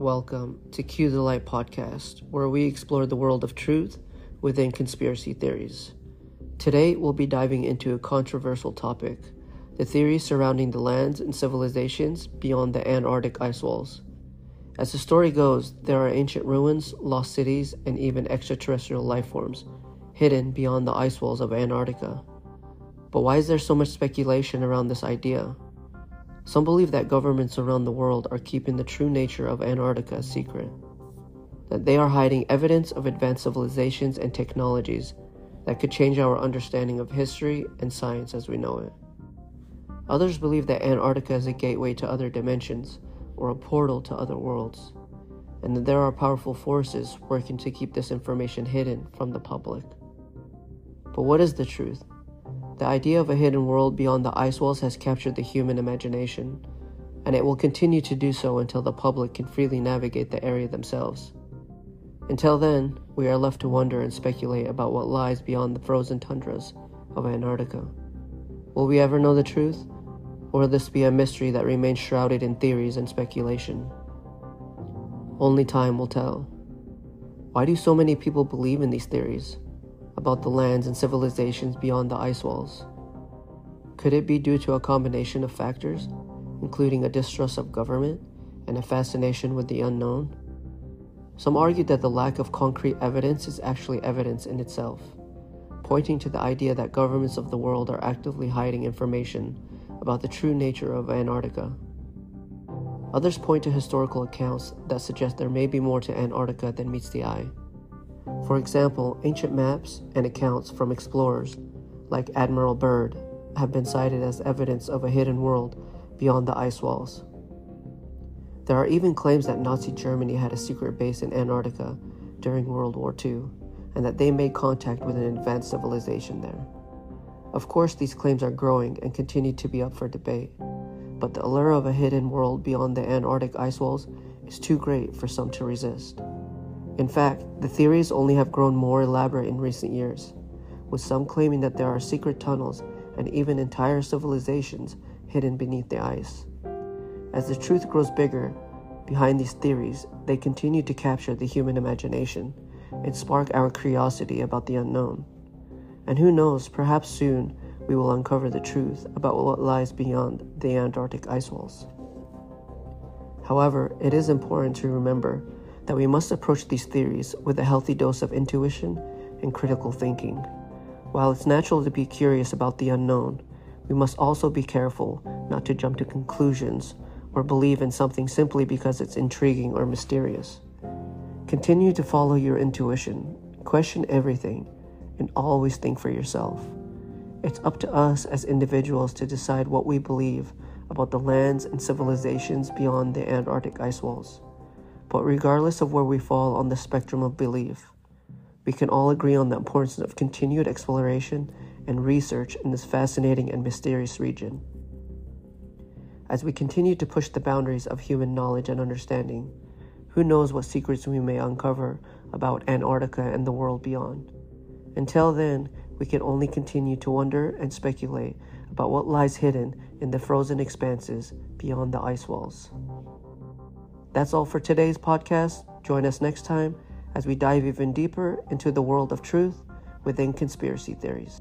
Welcome to Q the Light podcast, where we explore the world of truth within conspiracy theories. Today, we'll be diving into a controversial topic the theories surrounding the lands and civilizations beyond the Antarctic ice walls. As the story goes, there are ancient ruins, lost cities, and even extraterrestrial life forms hidden beyond the ice walls of Antarctica. But why is there so much speculation around this idea? Some believe that governments around the world are keeping the true nature of Antarctica a secret, that they are hiding evidence of advanced civilizations and technologies that could change our understanding of history and science as we know it. Others believe that Antarctica is a gateway to other dimensions or a portal to other worlds, and that there are powerful forces working to keep this information hidden from the public. But what is the truth? The idea of a hidden world beyond the ice walls has captured the human imagination, and it will continue to do so until the public can freely navigate the area themselves. Until then, we are left to wonder and speculate about what lies beyond the frozen tundras of Antarctica. Will we ever know the truth? Or will this be a mystery that remains shrouded in theories and speculation? Only time will tell. Why do so many people believe in these theories? About the lands and civilizations beyond the ice walls. Could it be due to a combination of factors, including a distrust of government and a fascination with the unknown? Some argue that the lack of concrete evidence is actually evidence in itself, pointing to the idea that governments of the world are actively hiding information about the true nature of Antarctica. Others point to historical accounts that suggest there may be more to Antarctica than meets the eye. For example, ancient maps and accounts from explorers like Admiral Byrd have been cited as evidence of a hidden world beyond the ice walls. There are even claims that Nazi Germany had a secret base in Antarctica during World War II and that they made contact with an advanced civilization there. Of course, these claims are growing and continue to be up for debate, but the allure of a hidden world beyond the Antarctic ice walls is too great for some to resist. In fact, the theories only have grown more elaborate in recent years, with some claiming that there are secret tunnels and even entire civilizations hidden beneath the ice. As the truth grows bigger, behind these theories, they continue to capture the human imagination and spark our curiosity about the unknown. And who knows, perhaps soon we will uncover the truth about what lies beyond the Antarctic ice walls. However, it is important to remember that we must approach these theories with a healthy dose of intuition and critical thinking. While it's natural to be curious about the unknown, we must also be careful not to jump to conclusions or believe in something simply because it's intriguing or mysterious. Continue to follow your intuition, question everything, and always think for yourself. It's up to us as individuals to decide what we believe about the lands and civilizations beyond the Antarctic ice walls. But regardless of where we fall on the spectrum of belief, we can all agree on the importance of continued exploration and research in this fascinating and mysterious region. As we continue to push the boundaries of human knowledge and understanding, who knows what secrets we may uncover about Antarctica and the world beyond. Until then, we can only continue to wonder and speculate about what lies hidden in the frozen expanses beyond the ice walls. That's all for today's podcast. Join us next time as we dive even deeper into the world of truth within conspiracy theories.